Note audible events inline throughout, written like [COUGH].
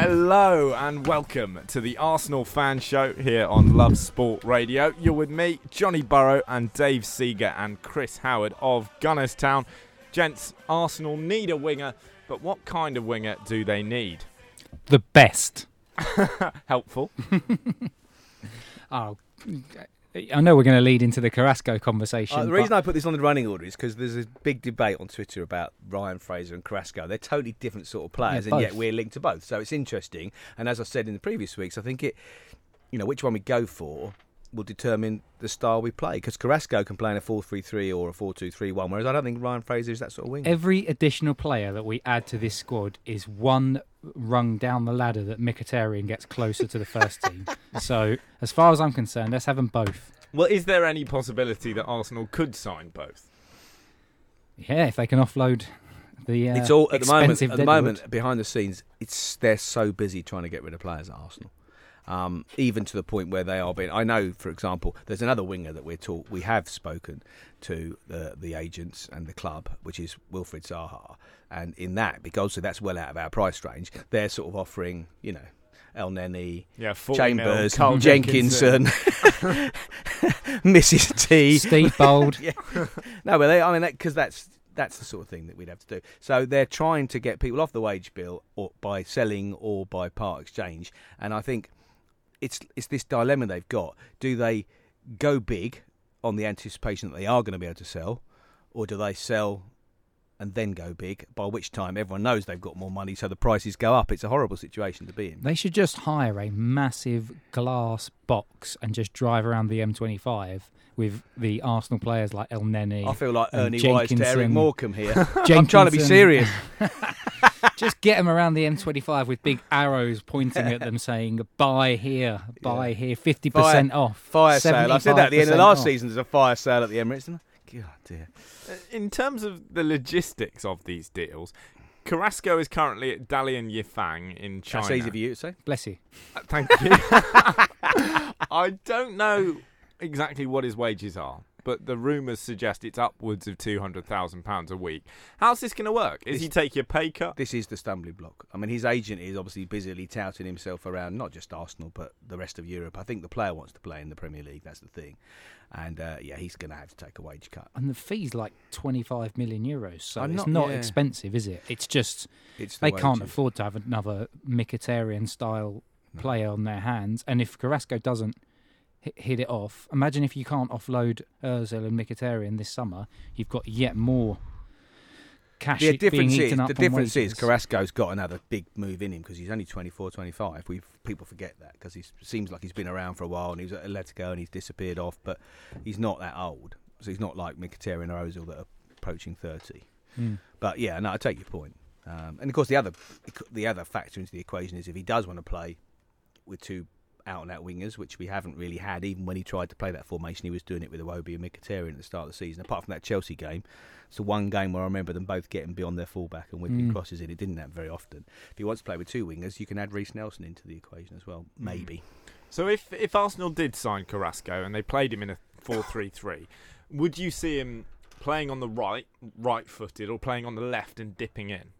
Hello and welcome to the Arsenal fan show here on Love Sport Radio. You're with me, Johnny Burrow, and Dave Seager and Chris Howard of Gunnerstown. Gents, Arsenal need a winger, but what kind of winger do they need? The best. [LAUGHS] Helpful. [LAUGHS] Oh, I know we're going to lead into the Carrasco conversation. Uh, the reason I put this on the running order is because there's a big debate on Twitter about Ryan Fraser and Carrasco. They're totally different sort of players, Yeah, and yet we're linked to both. So it's interesting. And as I said in the previous weeks, I think it, you know, which one we go for will determine the style we play. Because Carrasco can play in a 4-3-3 or a 4-2-3-1, whereas I don't think Ryan Fraser is that sort of winger. every additional player that we add to this squad is one rung down the ladder that Mkhitaryan gets closer to the first team. [LAUGHS] So, as far as I'm concerned, let's have them both. Well, is there any possibility that Arsenal could sign both? Yeah, if they can offload the uh, it's all at the moment. expensive At the moment, behind the scenes, it's they're so busy trying to get rid of players at Arsenal. Um, even to the point where they are being. I know, for example, there's another winger that we're talk, we have spoken to the the agents and the club, which is Wilfried Zaha, and in that, because that's well out of our price range, they're sort of offering, you know, Elneny, Yeah, 40 mil, Chambers, Carl Jenkinson, [LAUGHS] Mrs T, Steve Bould. [LAUGHS] yeah. No, but they, I mean, because that's that's the sort of thing that we'd have to do. So they're trying to get people off the wage bill or by selling or by part exchange, and I think it's it's this dilemma they've got. Do they go big on the anticipation that they are going to be able to sell, or do they sell? And then go big, by which time everyone knows they've got more money, so the prices go up. It's a horrible situation to be in. They should just hire a massive glass box and just drive around the M25 with the Arsenal players like Elneny. I feel like Ernie Wise to Eric. Morecambe here. [LAUGHS] I'm trying to be serious. [LAUGHS] Just get them around the M25 with big arrows pointing at them saying, buy here, buy here, 50% off. Fire sale. I said that at the end of last off. season. There's a fire sale at the Emirates. And God dear. In terms of the logistics of these deals, Carrasco is currently at Dalian Yifang in China. That's easy for you to say. Bless you. Uh, Thank you. [LAUGHS] I don't know exactly what his wages are, but the rumours suggest it's upwards of two hundred thousand pounds a week. How's this going to work? Is This- he taking a pay cut? This is the stumbling block. I mean, his agent is obviously busily touting himself around not just Arsenal but the rest of Europe. I think the player wants to play in the Premier League. That's the thing. And uh, yeah, he's going to have to take a wage cut. And the fee's like 25 million euros, so I'm it's not- not yeah. expensive, is it? It's just It's the they can't afford to have another Mkhitaryan style No. player on their hands. And if Carrasco doesn't hit, it off, imagine if you can't offload Ozil and Mkhitaryan this summer, you've got yet more cash The being difference is eaten up the difference is. Carrasco's got another big move in him because he's only 24, 25. We people forget that because he seems like he's been around for a while and he was at Atletico and he's disappeared off, but he's not that old. So he's not like Mkhitaryan or Ozil that are approaching 30. Mm. But yeah, no, I take your point. Um, and of course, the other the other factor into the equation is if he does want to play with two out and out wingers, which we haven't really had, even when he tried to play that formation, he was doing it with Iwobi and Mkhitaryan at the start of the season. Apart from that Chelsea game, it's the one game where I remember them both getting beyond their fullback and whipping Mm. crosses in. It didn't happen very often. If he wants to play with two wingers, you can add Reiss Nelson into the equation as well, maybe. So if if Arsenal did sign Carrasco and they played him in a four-three-three, [LAUGHS] would you see him playing on the right, right-footed, or playing on the left and dipping in?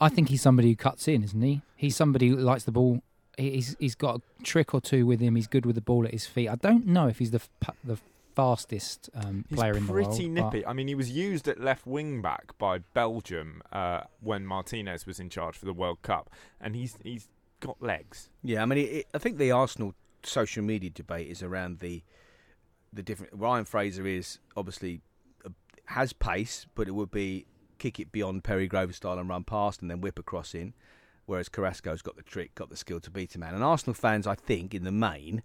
I think he's somebody who cuts in, isn't he? He's somebody who likes the ball. He's he's got a trick or two with him. He's good with the ball at his feet. I don't know if he's the f- the fastest um, player in the world. pretty but- nippy. I mean, he was used at left wing back by Belgium uh, when Martinez was in charge for the World Cup, and he's he's got legs. Yeah, I mean, it, it, I think the Arsenal social media debate is around the the different. Ryan Fraser is obviously uh, has pace, but it would be kick it beyond Perry Groves style and run past and then whip across in. Whereas Carrasco's got the trick, got the skill to beat a man. And Arsenal fans, I think, in the main,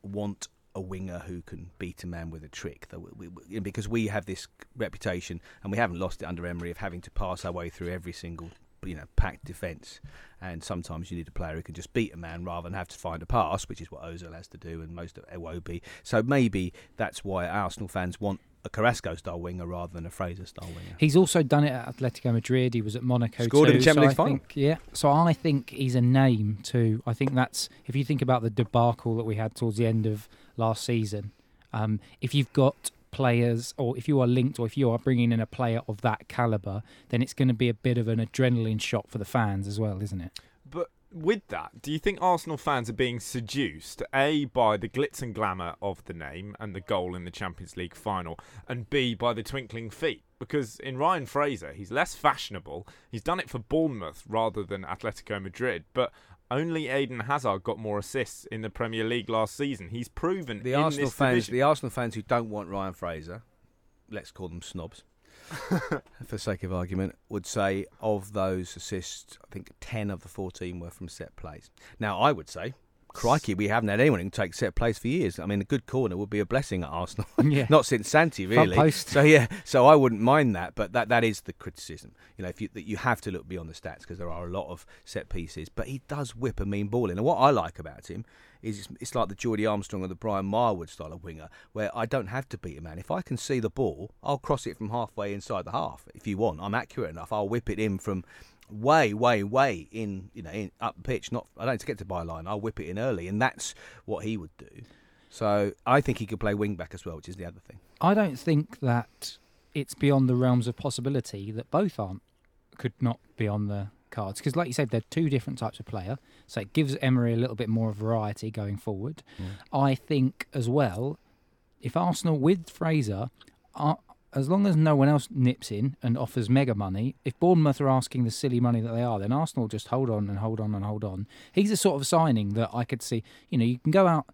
want a winger who can beat a man with a trick. Because we have this reputation, and we haven't lost it under Emery, of having to pass our way through every single you know packed defence, and sometimes you need a player who can just beat a man rather than have to find a pass, which is what Ozil has to do, and most of Iwobi. So maybe that's why Arsenal fans want a Carrasco style winger rather than a Fraser style winger. He's also done it at Atletico Madrid. He was at Monaco Scored too. in the Champions so I League think, Yeah, so I think he's a name too. I think that's if you think about the debacle that we had towards the end of last season. Um, if you've got players, or if you are linked, or if you are bringing in a player of that caliber, then it's going to be a bit of an adrenaline shot for the fans as well, isn't it? With that, do you think Arsenal fans are being seduced, A, by the glitz and glamour of the name and the goal in the Champions League final, and B, by the twinkling feet? Because in Ryan Fraser, he's less fashionable. He's done it for Bournemouth rather than Atletico Madrid, but only Eden Hazard got more assists in the Premier League last season. He's proven The Arsenal fans, division. the Arsenal fans who don't want Ryan Fraser, let's call them snobs, [LAUGHS] for sake of argument, would say of those assists, I think ten of the fourteen were from set plays. Now, I would say, crikey, we haven't had anyone who can take set plays for years. I mean, a good corner would be a blessing at Arsenal. [LAUGHS] Yeah. Not since Santi, really. So yeah, so I wouldn't mind that, but that that is the criticism. You know, if you that you have to look beyond the stats because there are a lot of set pieces, but he does whip a mean ball in. And what I like about him is it's, like the Geordie Armstrong or the Brian Marwood style of winger, where I don't have to beat a man. If I can see the ball, I'll cross it from halfway inside the half. If you want, I'm accurate enough. I'll whip it in from way, way, way in, you know, in up pitch. Not I don't get to byline. I'll whip it in early, and that's what he would do. So I think he could play wing back as well, which is the other thing. I don't think that it's beyond the realms of possibility that both aren't could not be on the cards because, like you said, they're two different types of player. So it gives Emery a little bit more variety going forward. I think as well, if Arsenal with Fraser, are, as long as no one else nips in and offers mega money, if Bournemouth are asking the silly money that they are, then Arsenal just hold on and hold on and hold on. He's the sort of signing that I could see. You know, you can go out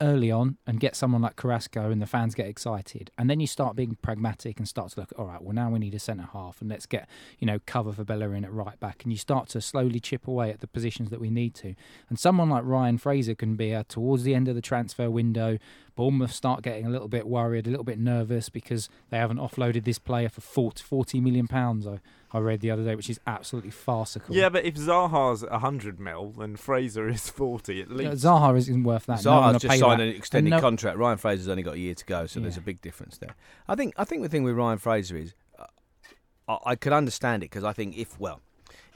early on and get someone like Carrasco and the fans get excited. And then you start being pragmatic and start to look, all right, well, now we need a centre half and let's get, you know, cover for Bellerin at right back. And you start to slowly chip away at the positions that we need to. And someone like Ryan Fraser can be a, towards the end of the transfer window. Bournemouth start getting a little bit worried, a little bit nervous because they haven't offloaded this player for 40, 40 million pounds. I, I read the other day, which is absolutely farcical. Yeah, but if Zaha's 100 mil, then Fraser is 40 at least. Zaha isn't worth that. No one Zaha's will just pay signed that. an extended no- contract. Ryan Fraser's only got a year to go, so there's a big difference there. I think. I think the thing with Ryan Fraser is, uh, I, I could understand it because I think if well,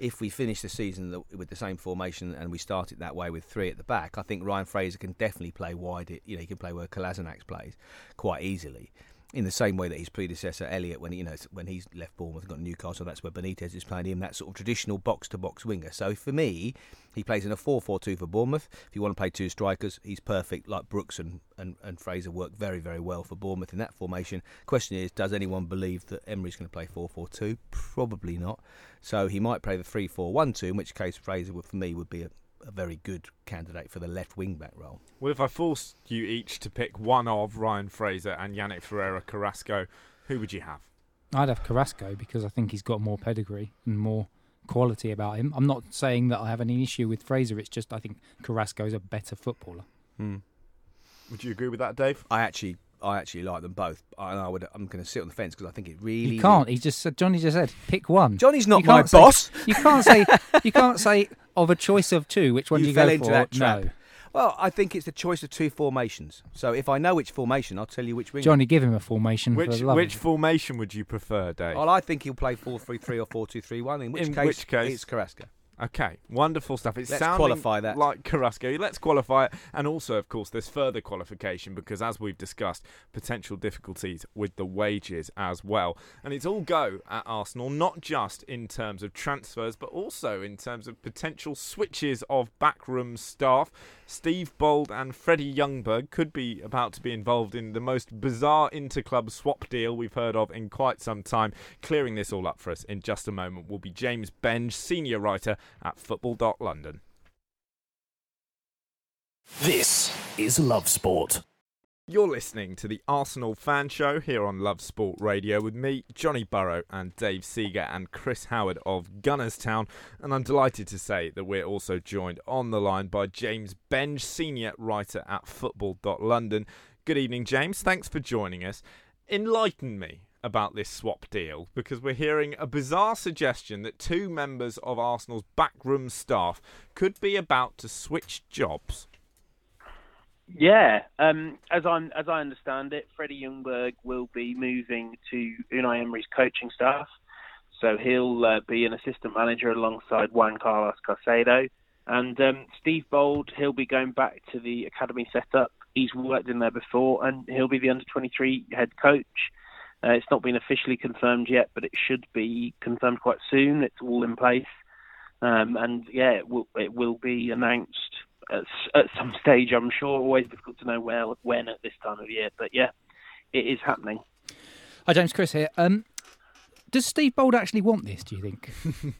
if we finish the season with the same formation and we start it that way with three at the back, I think Ryan Fraser can definitely play wide. You know he can play where Kolasinac plays quite easily. In the same way that his predecessor Elliot, when you know when he's left Bournemouth and got Newcastle, that's where Benitez is playing him. That sort of traditional box to box winger. So for me, he plays in a 4-4-2 for Bournemouth. If you want to play two strikers, he's perfect. Like Brooks and, and, and Fraser work very, very well for Bournemouth in that formation. Question is, does anyone believe that Emery's going to play 4-4-2? Probably not. So he might play the 3-4-1-2, in which case Fraser, would, for me, would be a, a very good candidate for the left wing back role. Well, if I forced you each to pick one of Ryan Fraser and Yannick Ferreira Carrasco, who would you have? I'd have Carrasco because I think he's got more pedigree and more quality about him. I'm not saying that I have any issue with Fraser. It's just I think Carrasco is a better footballer. Hmm. Would you agree with that, Dave? I actually, I actually like them both. I, I would. I'm going to sit on the fence because I think it really. You can't. He just said. Johnny just said pick one. Johnny's not You my say- boss. [LAUGHS] You can't say. [LAUGHS] You can't say of a choice of two. Which one You do you fell go into for? that trap. No, Well, I think it's the choice of two formations. So if I know which formation, I'll tell you which wing. Johnny, give him a formation Which for which formation would you prefer, Dave? Well, I think he'll play 4-3-3 or 4-2-3-1. In which In case, which case- it's Carrasco. Okay, wonderful stuff. It's Let's qualify that. like Carrasco. Let's qualify it, and also, of course, there's further qualification because, as we've discussed, potential difficulties with the wages as well. And it's all go at Arsenal, not just in terms of transfers, but also in terms of potential switches of backroom staff. Steve Bould and Freddie Ljungberg could be about to be involved in the most bizarre interclub swap deal we've heard of in quite some time. Clearing this all up for us in just a moment will be James Benge, senior writer at Football.London. This is Love Sport. You're listening to the Arsenal Fan Show here on Love Sport Radio with me, Johnny Burrow, and Dave Seager and Chris Howard of Gunnerstown. And I'm delighted to say that we're also joined on the line by James Benge, senior writer at Football.London. Good evening, James. Thanks for joining us. Enlighten me. About this swap deal because we're hearing a bizarre suggestion that two members of Arsenal's backroom staff could be about to switch jobs. Yeah, um, as I as I understand it, Freddie Ljungberg will be moving to Unai Emery's coaching staff, so he'll uh, be an assistant manager alongside Juan Carlos Carcedo, and um, Steve Bould he'll be going back to the academy setup. He's worked in there before, and he'll be the under twenty three head coach. Uh, it's not been officially confirmed yet, but it should be confirmed quite soon. It's all in place, um, and yeah, it will it will be announced at, at some stage, I'm sure. Always difficult to know where, when at this time of year, but yeah, it is happening. Hi, James Chris here. Um, does Steve Bould actually want this? Do you think? [LAUGHS]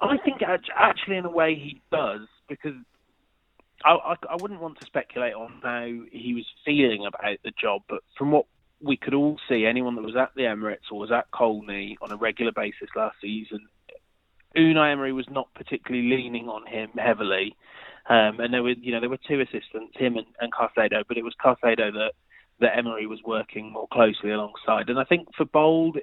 I think actually, in a way, he does because I, I, I wouldn't want to speculate on how he was feeling about the job, but from what we could all see, anyone that was at the Emirates or was at Colney on a regular basis last season, Unai Emery was not particularly leaning on him heavily. Um, and there were, you know, there were two assistants, him and, and Carcedo, but it was Carcedo that that Emery was working more closely alongside. And I think for Bould,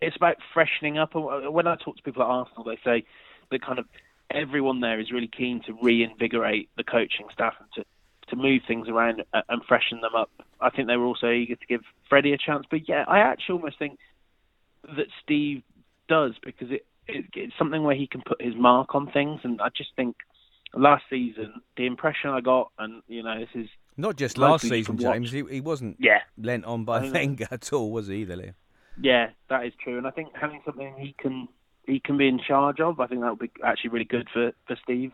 it's about freshening up. When I talk to people at Arsenal, they say that kind of everyone there is really keen to reinvigorate the coaching staff and to to move things around and freshen them up. I think they were also eager to give Freddie a chance. But yeah, I actually almost think that Steve does because it, it it's something where he can put his mark on things. And I just think last season, the impression I got, and you know, this is not just last season, James. He, he wasn't yeah. lent on by Wenger at all, was he? Either, Leo? Yeah, that is true. And I think having something he can he can be in charge of, I think that would be actually really good for for Steve.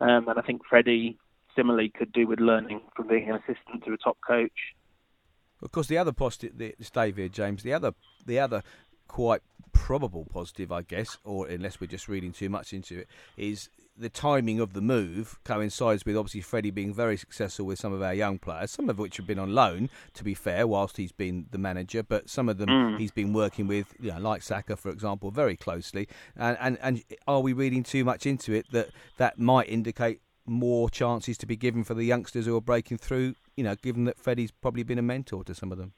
Um, and I think Freddie similarly could do with learning from being an assistant to a top coach. Of course, the other positive, the, stay here, James. The other, the other quite probable positive, I guess, or unless we're just reading too much into it, is the timing of the move coincides with obviously Freddie being very successful with some of our young players, some of which have been on loan, to be fair, whilst he's been the manager, but some of them mm. he's been working with, you know, like Saka, for example, very closely. And, and and are we reading too much into it that that might indicate more chances to be given for the youngsters who are breaking through, you know, given that Freddie's probably been a mentor to some of them?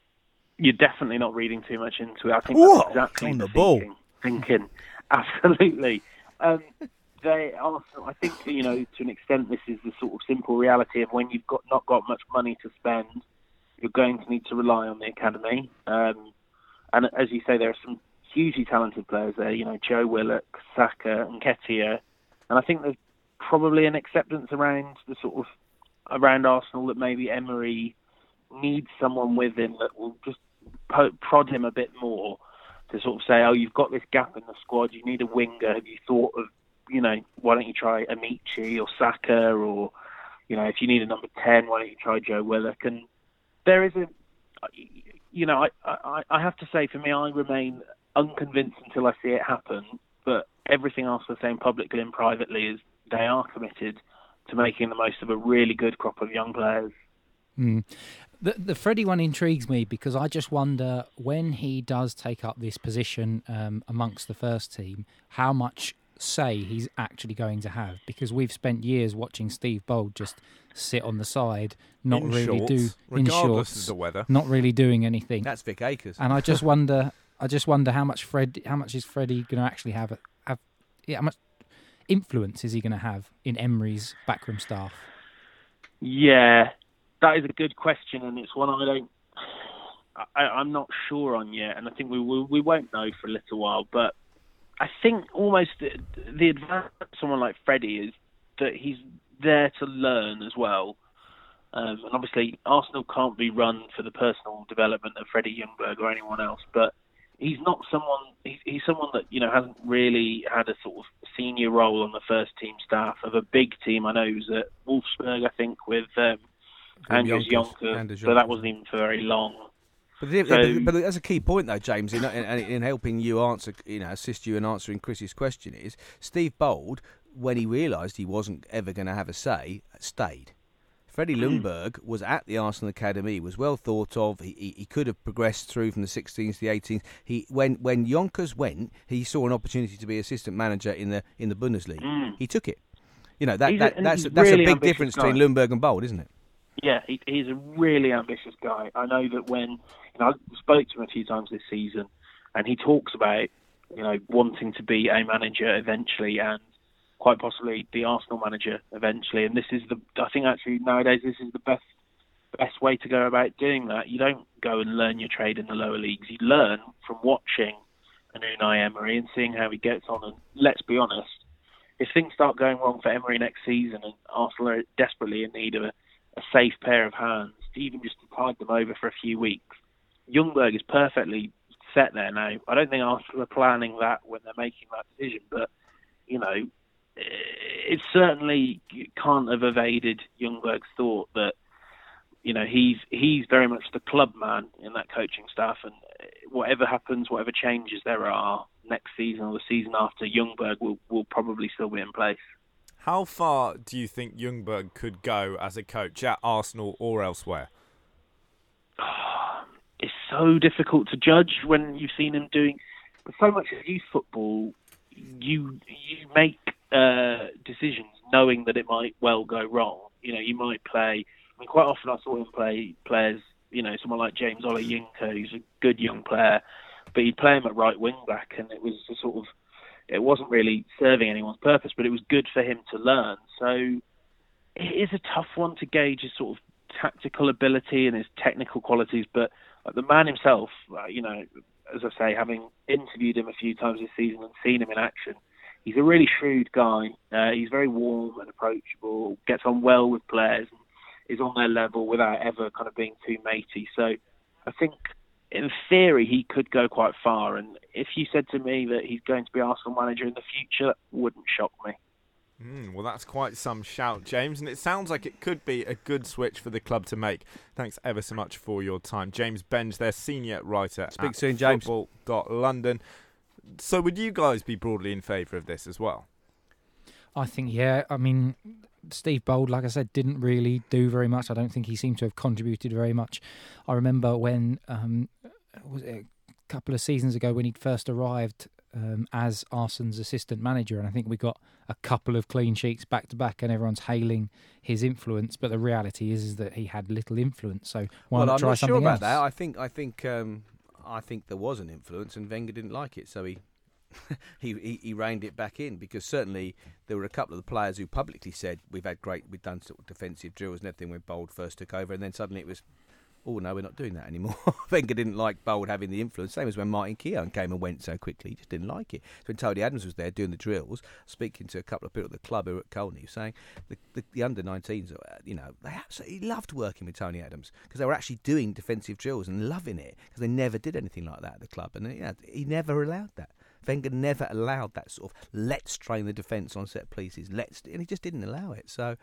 You're definitely not reading too much into it. I think Whoa, that's exactly on the, the ball. Thinking, thinking. [LAUGHS] absolutely. Um, they also, I think, you know, to an extent, this is the sort of simple reality of when you've got not got much money to spend, you're going to need to rely on the academy. Um, and as you say, there are some hugely talented players there. You know, Joe Willock, Saka, and Nketiah. And I think there's probably an acceptance around the sort of around Arsenal that maybe Emery needs someone with him that will just prod him a bit more to sort of say, oh, you've got this gap in the squad. You need a winger. Have you thought of, you know, why don't you try Amici or Saka or, you know, if you need a number ten, why don't you try Joe Willock? And there is a, you know, I, I, I have to say for me, I remain unconvinced until I see it happen. But everything else they're saying publicly and privately is they are committed to making the most of a really good crop of young players. Mm. The the Freddie one intrigues me because I just wonder when he does take up this position um, amongst the first team, how much say he's actually going to have because we've spent years watching Steve Bould just sit on the side, not in really shorts, do in shorts, of the weather, not really doing anything. That's Vic Akers, and I just wonder, I just wonder how much Fred, how much is Freddie going to actually have? Have yeah, how much influence is he going to have in Emery's backroom staff? Yeah, that is a good question, and it's one I don't. I, am not sure on yet, and I think we, we we won't know for a little while. But I think almost the, the advantage of someone like Freddie is that he's there to learn as well. Um, and obviously, Arsenal can't be run for the personal development of Freddie Ljungberg or anyone else. But he's not someone. He's, he's someone that you know hasn't really had a sort of senior role on the first team staff of a big team. I know he was at Wolfsburg, I think, with um, Andries Jonker, so that wasn't even for very long. But, the, so, but, that's a key point, though, James, in, in, in, helping you answer, you know, assist you in answering Chris's question. Is Steve Bould, when he realised he wasn't ever going to have a say, stayed. Freddie hmm. Ljungberg was at the Arsenal Academy, was well thought of. He, he, could have progressed through from the 16th to the 18th. He when when Yonkers went, he saw an opportunity to be assistant manager in the in the Bundesliga. Mm. He took it. You know that, that that's that's really a big difference guy. between Ljungberg and Bould, isn't it? Yeah, he, he's a really ambitious guy. I know that when you know, I spoke to him a few times this season, and he talks about you know wanting to be a manager eventually, and quite possibly the Arsenal manager eventually. And this is the I think actually nowadays this is the best best way to go about doing that. You don't go and learn your trade in the lower leagues. You learn from watching an Unai Emery and seeing how he gets on. And let's be honest, if things start going wrong for Emery next season and Arsenal are desperately in need of a, a safe pair of hands, even just to tide them over for a few weeks, Ljungberg is perfectly set there now. I don't think Arsenal are planning that when they're making that decision, but you know, Eh, it certainly can't have evaded Ljungberg's thought that you know he's he's very much the club man in that coaching staff, and eh, whatever happens, whatever changes there are next season or the season after, Ljungberg will will probably still be in place. How far do you think Ljungberg could go as a coach at Arsenal or elsewhere? [SIGHS] It's so difficult to judge when you've seen him doing so much of youth football. You you make uh, decisions knowing that it might well go wrong. You know, you might play I mean, quite often I saw him play players, you know, someone like James Olayinka, who's a good young player, but he'd play him at right wing back, and it was a sort of, it wasn't really serving anyone's purpose, but it was good for him to learn. So it is a tough one to gauge his sort of tactical ability and his technical qualities, but the man himself, you know, as I say, having interviewed him a few times this season and seen him in action, he's a really shrewd guy. Uh, he's very warm and approachable, gets on well with players, and is on their level without ever kind of being too matey. So I think in theory he could go quite far. And if you said to me that he's going to be Arsenal manager in the future, that wouldn't shock me. Mm, well, that's quite some shout, James, and it sounds like it could be a good switch for the club to make. Thanks ever so much for your time, James Benge, their senior writer Speak at soon, James. Football.London. So, would you guys be broadly in favour of this as well? I think, yeah. I mean, Steve Bould, like I said, didn't really do very much. I don't think he seemed to have contributed very much. I remember when um, was it a couple of seasons ago when he'd first arrived um, as Arsenal's assistant manager, and I think we got a couple of clean sheets back to back, and everyone's hailing his influence. But the reality is, is that he had little influence. So why well, not I'm try not something sure about else? that. I think I think um, I think there was an influence, and Wenger didn't like it, so he [LAUGHS] he, he, he reined it back in because certainly there were a couple of the players who publicly said we've had great, we've done sort of defensive drills and everything when Bould first took over, and then suddenly it was, oh no, we're not doing that anymore. [LAUGHS] Wenger didn't like Bould having the influence. Same as when Martin Keown came and went so quickly, he just didn't like it. So when Tony Adams was there doing the drills, speaking to a couple of people at the club who were at Colney, saying the, the, the under 19s, uh, you know, they absolutely loved working with Tony Adams because they were actually doing defensive drills and loving it because they never did anything like that at the club, and you know, he never allowed that. Wenger never allowed that sort of let's train the defence on set pieces, let's, and he just didn't allow it. So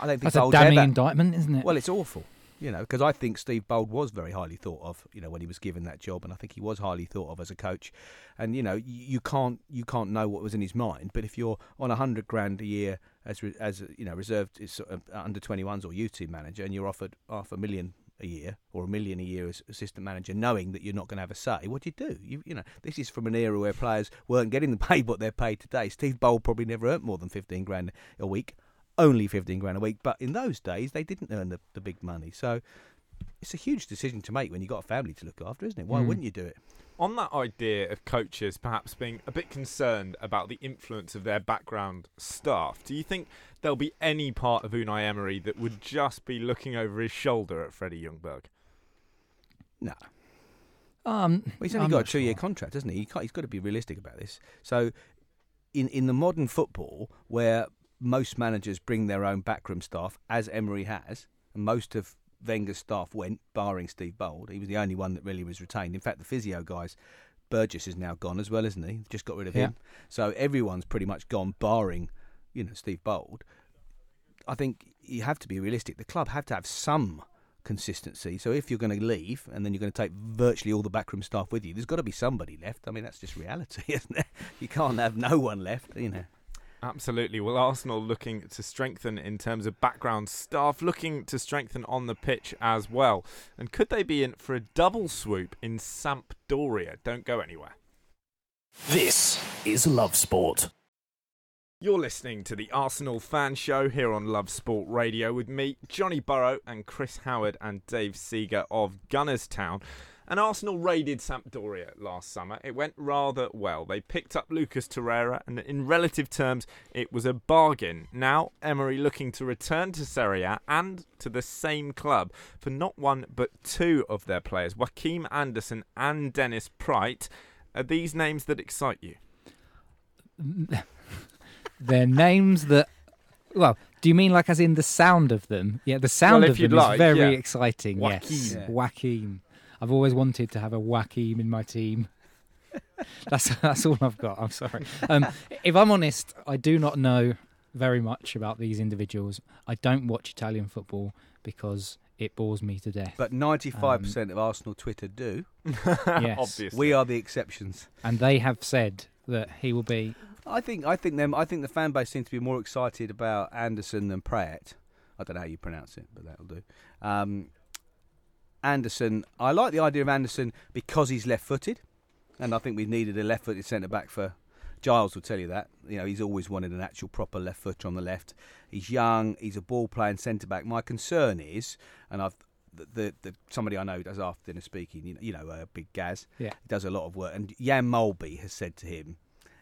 I don't think That's a damning ever- indictment, isn't it? Well, it's awful, you know, because I think Steve Bould was very highly thought of, you know, when he was given that job, and I think he was highly thought of as a coach. And you know, you, you can't you can't know what was in his mind, but if you're on a hundred grand a year as re, as you know reserved is sort of uh, under 21s or youth team manager, and you're offered half a million a year or a million a year as assistant manager, knowing that you're not going to have a say, what do you do? You, you know, this is from an era where players weren't getting the pay [LAUGHS] what they're paid today. Steve Bould probably never earned more than 15 grand a week, only 15 grand a week. But in those days, they didn't earn the, the big money. So it's a huge decision to make when you've got a family to look after, isn't it? Why Mm. wouldn't you do it? On that idea of coaches perhaps being a bit concerned about the influence of their background staff, do you think there'll be any part of Unai Emery that would just be looking over his shoulder at Freddie Ljungberg? No. Um, Well, he's only I'm got a not two year sure. contract, hasn't he? he can't, he's got to be realistic about this. So, in in the modern football, where most managers bring their own backroom staff, as Emery has, and most of Wenger's staff went, barring Steve Bould. He was the only one that really was retained. In fact, the physio guys, Burgess is now gone as well, isn't he? Just got rid of Yeah. him. So everyone's pretty much gone, barring, you know, Steve Bould. I think you have to be realistic. The club have to have some consistency. So if you're going to leave and then you're going to take virtually all the backroom staff with you, there's got to be somebody left. I mean, that's just reality, [LAUGHS] isn't it? You can't have no one left, you know. Absolutely. Well, Arsenal looking to strengthen in terms of background staff, looking to strengthen on the pitch as well. And could they be in for a double swoop in Sampdoria? Don't go anywhere. This is Love Sport. You're listening to the Arsenal Fan Show here on Love Sport Radio with me, Johnny Burrow, and Chris Howard and Dave Seager of Gunners Town. And Arsenal raided Sampdoria last summer. It went rather well. They picked up Lucas Torreira, and in relative terms, it was a bargain. Now, Emery looking to return to Serie A and to the same club for not one but two of their players, Joachim Andersen and Dennis Praet. Are these names that excite you? [LAUGHS] They're names that. Well, do you mean like as in the sound of them? Yeah, the sound Well, of them like, is very yeah. exciting. Joaquin. Yes, Yeah. Joaquin. I've always wanted to have a Joaquin in my team. [LAUGHS] that's that's all I've got. I'm sorry. Um, if I'm honest, I do not know very much about these individuals. I don't watch Italian football because it bores me to death. But 95% of Arsenal Twitter do. [LAUGHS] yes, Obviously. We are the exceptions. and they have said that he will be. I think I think them I think the fan base seems to be more excited about Andersen than Pratt. I don't know how you pronounce it, but that'll do. Um, Andersen, I like the idea of Andersen because he's left-footed, and I think we've needed a left-footed centre back for. Giles will tell you that. You know, he's always wanted an actual proper left footer on the left. He's young. He's a ball playing centre back. My concern is, and I've the, the, the somebody I know does after dinner speaking. You know, you know uh, Big Gaz. Yeah. He does a lot of work. And Jan Molby has said to him,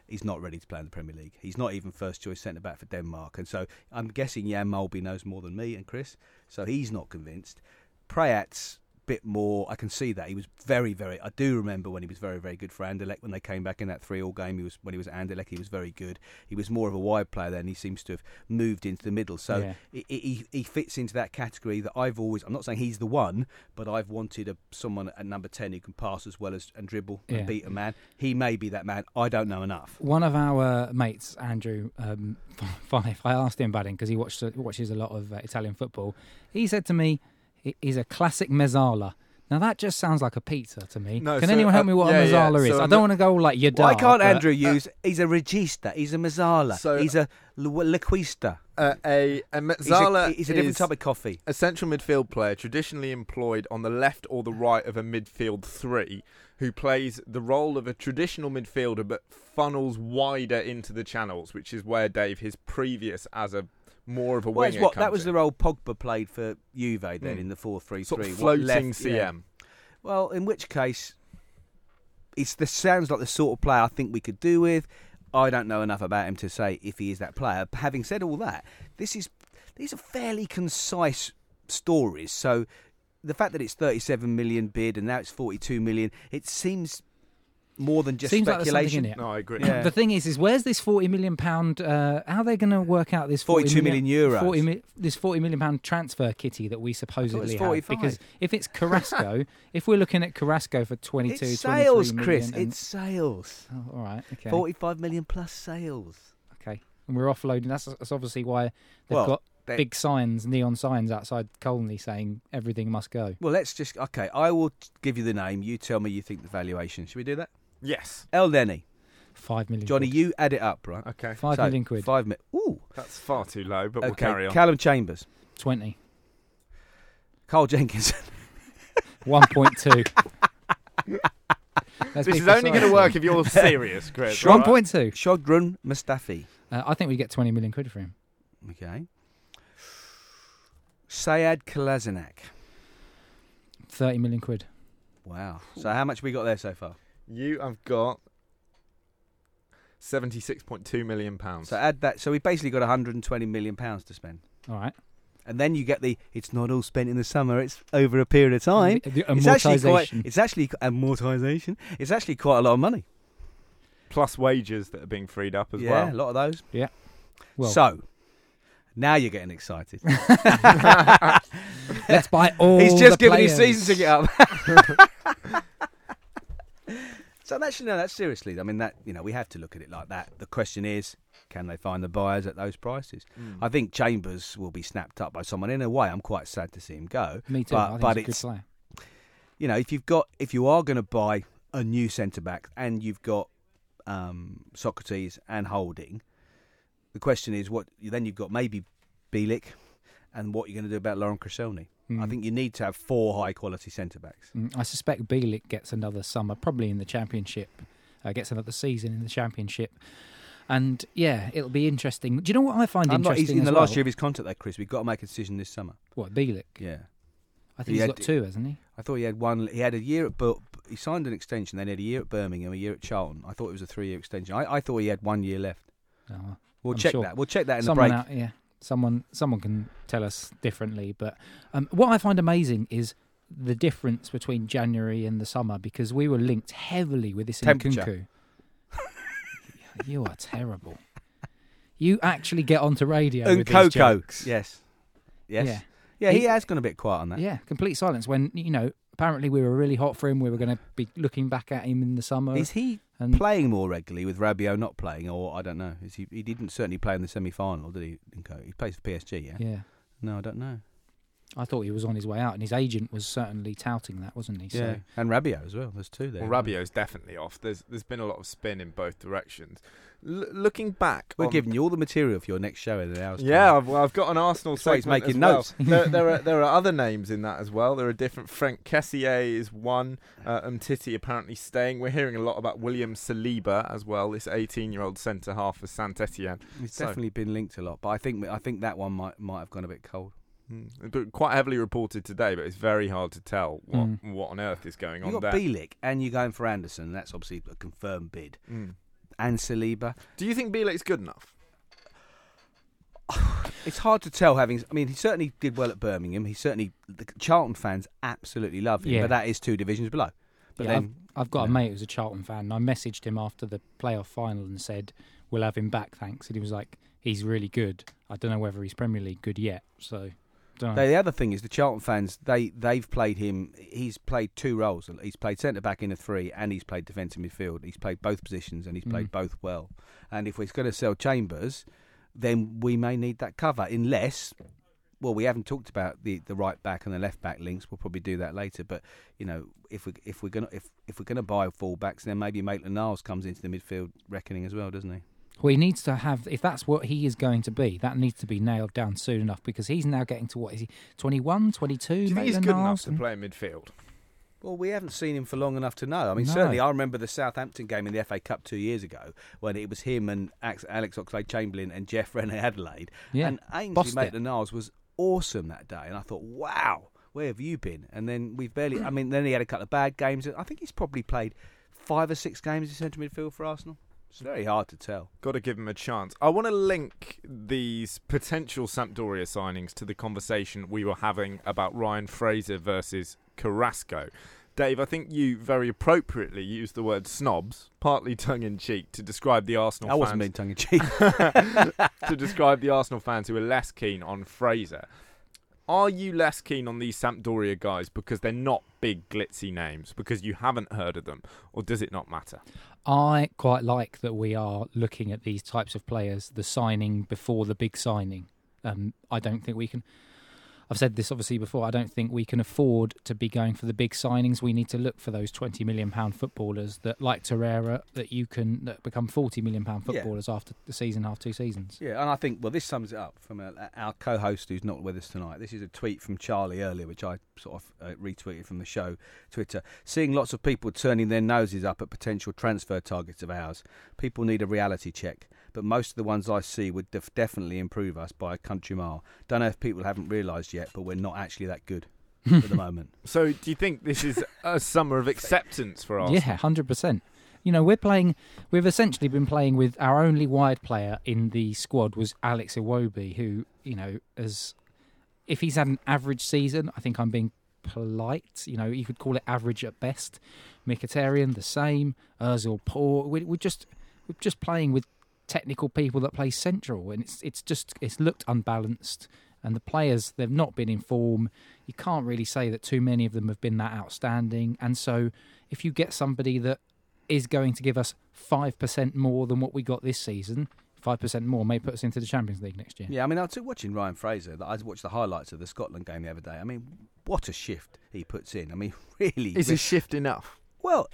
he's not ready to play in the Premier League. He's not even first choice centre back for Denmark. And so I'm guessing Jan Molby knows more than me and Chris. So he's not convinced. Prayat's bit more. I can see that he was very, very. I do remember when he was very, very good for Anderlecht when they came back in that three-all game. He was when he was at Anderlecht. He was very good. He was more of a wide player then. He seems to have moved into the middle. So Yeah. he, he he fits into that category that I've always. I'm not saying he's the one, but I've wanted a someone at number ten who can pass as well as and dribble Yeah. and beat a man. He may be that man. I don't know enough. One of our mates, Andrew um, [LAUGHS] Fife, I asked him about him because he watched, watches a lot of uh, Italian football. He said to me, he- he's a classic mezzala. Now that just sounds like a pizza to me. No, Can so, anyone help uh, me what yeah, a yeah, mezzala is? so I a don't want to go like Yadar. Why can't but- Andrew use? He's a regista. He's a mazzala. So- he's a lu- liquista. Uh, a, a He's a, he's a different is type of coffee. a central midfield player traditionally employed on the left or the right of a midfield three who plays the role of a traditional midfielder but funnels wider into the channels, which is where Dave, his previous as a more of a Well, winger, what that was in. the role Pogba played for Juve then Mm. in the four three sort three. of floating CM. Well, in which case, it's the sounds like the sort of player I think we could do with. I don't know enough about him to say if he is that player. But having said all that, this is these are fairly concise stories. So the fact that it's 37 million bid and now it's 42 million, it seems more than just Seems like there's something speculation. in it. No, I agree. Yeah. The thing is, is where's this forty million pound? Uh, how are they going to work out this 40 42 million euros. 40 mi- this forty million pound transfer kitty that we supposedly have? 45. Because if it's Carrasco, [LAUGHS] if we're looking at Carrasco for 22, It's 23 sales, million Chris. and- It's sales. oh, all right, okay, 45 million plus sales. okay, and we're offloading. That's, that's obviously why they've Well, got they- big signs, neon signs outside Colney saying everything must go. Well, let's just okay. I will t- give you the name. You tell me you think the valuation. Should we do that? Yes. Elneny, Five million. Johnny, quid. you add it up, right? Okay. Five So, million quid. Five mi- Ooh. That's far too low, but we'll okay. carry on. Callum Chambers, Twenty. Carl Jenkins. [LAUGHS] One point two. [LAUGHS] this is only going to work if you're [LAUGHS] serious, Chris. One alright? point two. Shkodran Mustafi. Uh, I think we get twenty million quid for him. Okay. Sead Kolasinac. Thirty million quid. Wow. So how much we got there so far? You have got seventy-six point two million pounds. So add that. So we basically got 120 million pounds to spend. All right. And then you get the. It's not all spent in the summer. It's over a period of time. The, the It's actually quite. amortization. It's actually amortization. It's actually quite a lot of money. Plus wages that are being freed up as well. yeah, a lot of those. Yeah. Well, so now you're getting excited. [LAUGHS] let's buy [LAUGHS] all. He's just the given his players. season ticket up. [LAUGHS] so that's no, that's seriously. I mean, that you know, we have to look at it like that. The question is, can they find the buyers at those prices? Mm. I think Chambers will be snapped up by someone. In a way, I'm quite sad to see him go. Me too. But- I think but he's a good it's- You know, if you've got, if you are going to buy a new centre back and you've got um, Sokratis and Holding, the question is, what? Then you've got maybe Bielik, and what you're going to do about Laurent Koscielny. I Mm. think you need to have four high quality centre backs. Mm, I suspect Bielik gets another summer, probably in the championship. Uh, gets another season in the championship. And yeah, it'll be interesting. Do you know what I find I'm not, interesting? he's in the as last year of his contract, though, Chris. We've got to make a decision this summer. What Bielik? Yeah. I think He he's had- got two, hasn't he? I thought he had one. He had a year at. Bur- he signed an extension. Then he had a year at Birmingham, a year at Charlton. I thought it was a three-year extension. I, I thought he had one year left. No, We'll I'm check sure. that. We'll check that in the someone break. out, yeah, someone someone can tell us differently. But um, what I find amazing is the difference between January and the summer because we were linked heavily with this Temperature. Nkunku. you are terrible. You actually get onto radio with these Coco. jokes. Yes. Yes. Yeah. Yeah. he He- has gone a bit quiet on that. Yeah, complete silence when you know. Apparently, we were really hot for him. We were going to be looking back at him in the summer. Is he and playing more regularly with Rabiot not playing, or I don't know? Is he? He didn't certainly play in the semi-final, did he? He plays for PSG, yeah? yeah, No, I don't know. I thought he was on his way out, and his agent was certainly touting that, wasn't he? So, and Rabiot as well. There's two there. Well, Rabiot's definitely off. There's there's been a lot of spin in both directions. L- looking back, We're on- giving you all the material for your next show in an hour's. Yeah, I've, I've got an Arsenal why he's making well. notes. there, there [LAUGHS] are there are other names in that as well. There are different. Franck Kessié is one. Uh, Umtiti apparently staying. We're hearing a lot about William Saliba as well. This 18-year-old centre half for Saint Etienne. He's So- definitely been linked a lot, but I think I think that one might might have gone a bit cold. Mm. But quite heavily reported today, but it's very hard to tell what Mm. what on earth is going You on got there. Bielik, and you're going for Andersen. That's obviously a confirmed bid. Mm. And Saliba. Do you think Bielik's good enough? [SIGHS] It's hard to tell. Having, I mean, he certainly did well at Birmingham. He certainly the Charlton fans absolutely love him, Yeah. but that is two divisions below. But yeah, then I've, I've got a mate who's a Charlton fan, and I messaged him after the playoff final and said, "We'll have him back, thanks." And he was like, "He's really good. I don't know whether he's Premier League good yet." So, don't the other thing is the Charlton fans. They they've played him. He's played two roles. He's played centre back in a three, and he's played defensive midfield. He's played both positions, and he's played Mm. both well. And if we're going to sell Chambers, then we may need that cover, unless. Well, we haven't talked about the, the right back and the left back links. We'll probably do that later. But you know, if we if we're gonna if if we're gonna buy fullbacks, then maybe Maitland Niles comes into the midfield reckoning as well, doesn't he? Well, he needs to have, if that's what he is going to be, that needs to be nailed down soon enough because he's now getting to what is he, 21, 22? Do you think he's Maitland good enough to play in midfield? Well, we haven't seen him for long enough to know. I mean, No. certainly, I remember the Southampton game in the FA Cup two years ago when it was him and Alex, Alex Oxlade-Chamberlain and Jeff Reine-Adélaïde, Yeah, and Ainsley bossed it. Maitland-Niles was awesome that day, and I thought, wow, where have you been? And then we've barely. I mean, then he had a couple of bad games. I think he's probably played five or six games in central midfield for Arsenal. It's very hard to tell. Got to give him a chance. I want to link these potential Sampdoria signings to the conversation we were having about Ryan Fraser versus Carrasco. Dave, I think you very appropriately used the word snobs, partly tongue in cheek, to describe the Arsenal I wasn't being tongue in cheek. [LAUGHS] [LAUGHS] to describe the Arsenal fans who are less keen on Fraser. Are you less keen on these Sampdoria guys because they're not big glitzy names, because you haven't heard of them, or does it not matter? I quite like that we are looking at these types of players, the signing before the big signing. Um, I don't think we can. I've said this obviously before. I don't think we can afford to be going for the big signings. We need to look for those twenty million pound footballers that, like Torreira, that you can that become forty million pound Yeah. footballers after the season, half two seasons. Yeah, and I think well, this sums it up from uh our co-host who's not with us tonight. This is a tweet from Charlie earlier, which I sort of uh, retweeted from the show Twitter. Seeing lots of people turning their noses up at potential transfer targets of ours, people need a reality check. But most of the ones I see would def- definitely improve us by a country mile. Don't know if people haven't realised yet, but we're not actually that good at the [LAUGHS] moment. So, do you think this is a summer of [LAUGHS] acceptance for us? Yeah, hundred percent. You know, we're playing. We've essentially been playing with our only wide player in the squad was Alex Iwobi, who you know, as if he's had an average season, I think I'm being polite. You know, you could call it average at best. Mkhitaryan the same. Özil poor. We, we're just we're just playing with technical people that play central, and it's it's just it's looked unbalanced. And the players they've not been in form. You can't really say that too many of them have been that outstanding. And so, if you get somebody that is going to give us five percent more than what we got this season, five percent more may put us into the Champions League next year. Yeah, I mean, I was watching Ryan Fraser. I watched the highlights of the Scotland game the other day. I mean, what a shift he puts in. I mean, [LAUGHS] really. Is a shift enough? Well,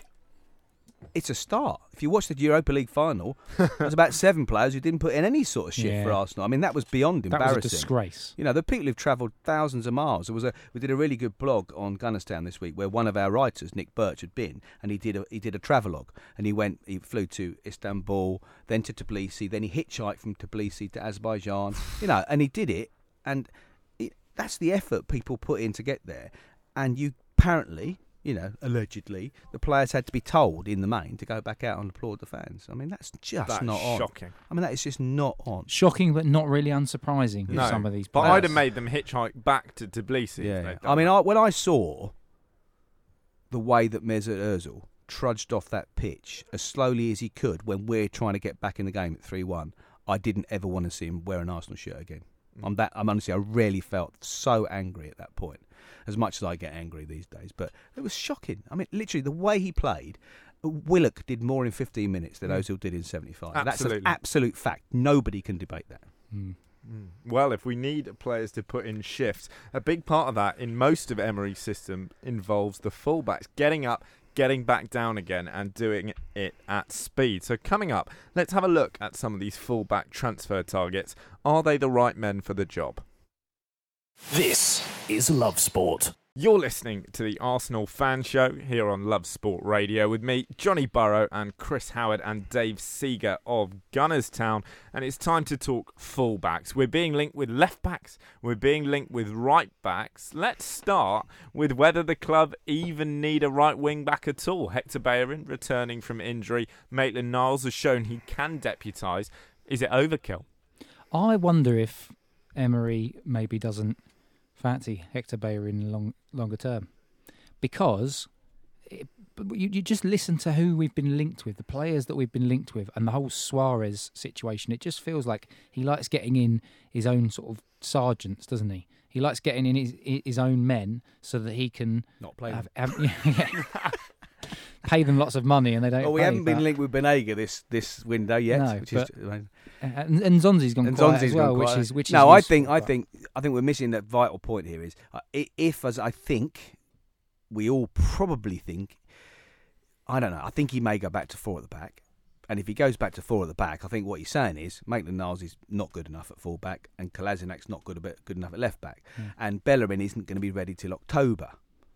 it's a start. If you watch the Europa League final, there's about [LAUGHS] seven players who didn't put in any sort of shit for Arsenal. I mean, that was beyond That was a embarrassing. disgrace. You know, the people who've travelled thousands of miles. There was a we did a really good blog on Gunnerstown this week where one of our writers, Nick Birch, had been and he did a he did a travelogue and he went he flew to Istanbul, then to Tbilisi, then he hitchhiked from Tbilisi to Azerbaijan. You know, and he did it, and it, that's the effort people put in to get there. And you apparently. You know, allegedly, the players had to be told in the main to go back out and applaud the fans. I mean, that's just That's not on. shocking. I mean, that is just not on. Shocking, but not really unsurprising. with No, some of these but. I'd have made them hitchhike back to Tbilisi. Yeah, they'd done I mean. I, when I saw the way that Mesut Ozil trudged off that pitch as slowly as he could when we're trying to get back in the game at three-one, I didn't ever want to see him wear an Arsenal shirt again. Mm. I'm that. I'm honestly, I really felt so angry at that point, as much as I get angry these days. But it was shocking. I mean, literally the way he played. Willock did more in 15 minutes than Mm. Ozil did in 75. That's an absolute fact. Nobody can debate that. Mm. Mm. Well, if we need players to put in shifts, a big part of that in most of Emery's system involves the fullbacks getting up, getting back down again, and doing it at speed. So, coming up, let's have a look at some of these fullback transfer targets. Are they the right men for the job? This is Love Sport. You're listening to the Arsenal Fan Show here on Love Sport Radio with me, Johnny Burrow, and Chris Howard and Dave Seager of Gunners Town. And it's time to talk fullbacks. We're being linked with left backs, we're being linked with right backs. Let's start with whether the club even need a right wing back at all. Hector Bellerin returning from injury. Maitland Niles has shown he can deputise. Is it overkill? I wonder if Emery maybe doesn't fancy Hector Bellerin long longer term because eh, it, you, you just listen to who we've been linked with, the players that we've been linked with, and the whole Suarez situation. It just feels like he likes getting in his own sort of sergeants, doesn't he? He likes getting in his his own men so that he can Not playing. have, have- [LAUGHS] [LAUGHS] yeah, pay them lots of money, and they don't. Well, we pay, haven't been linked with Banega this this window yet, No, which is but- And, and Nzonzi's gone and quiet Nzonzi's as well, which is which no. is I think I think I think we're missing that vital point here. Is uh, if as I think we all probably think. I don't know. I think he may go back to four at the back. And if he goes back to four at the back, I think what he's saying is Maitland Niles is not good enough at full back, and Kolasinac's not good, a bit, good enough at left back, Yeah. and Bellerin isn't going to be ready till October.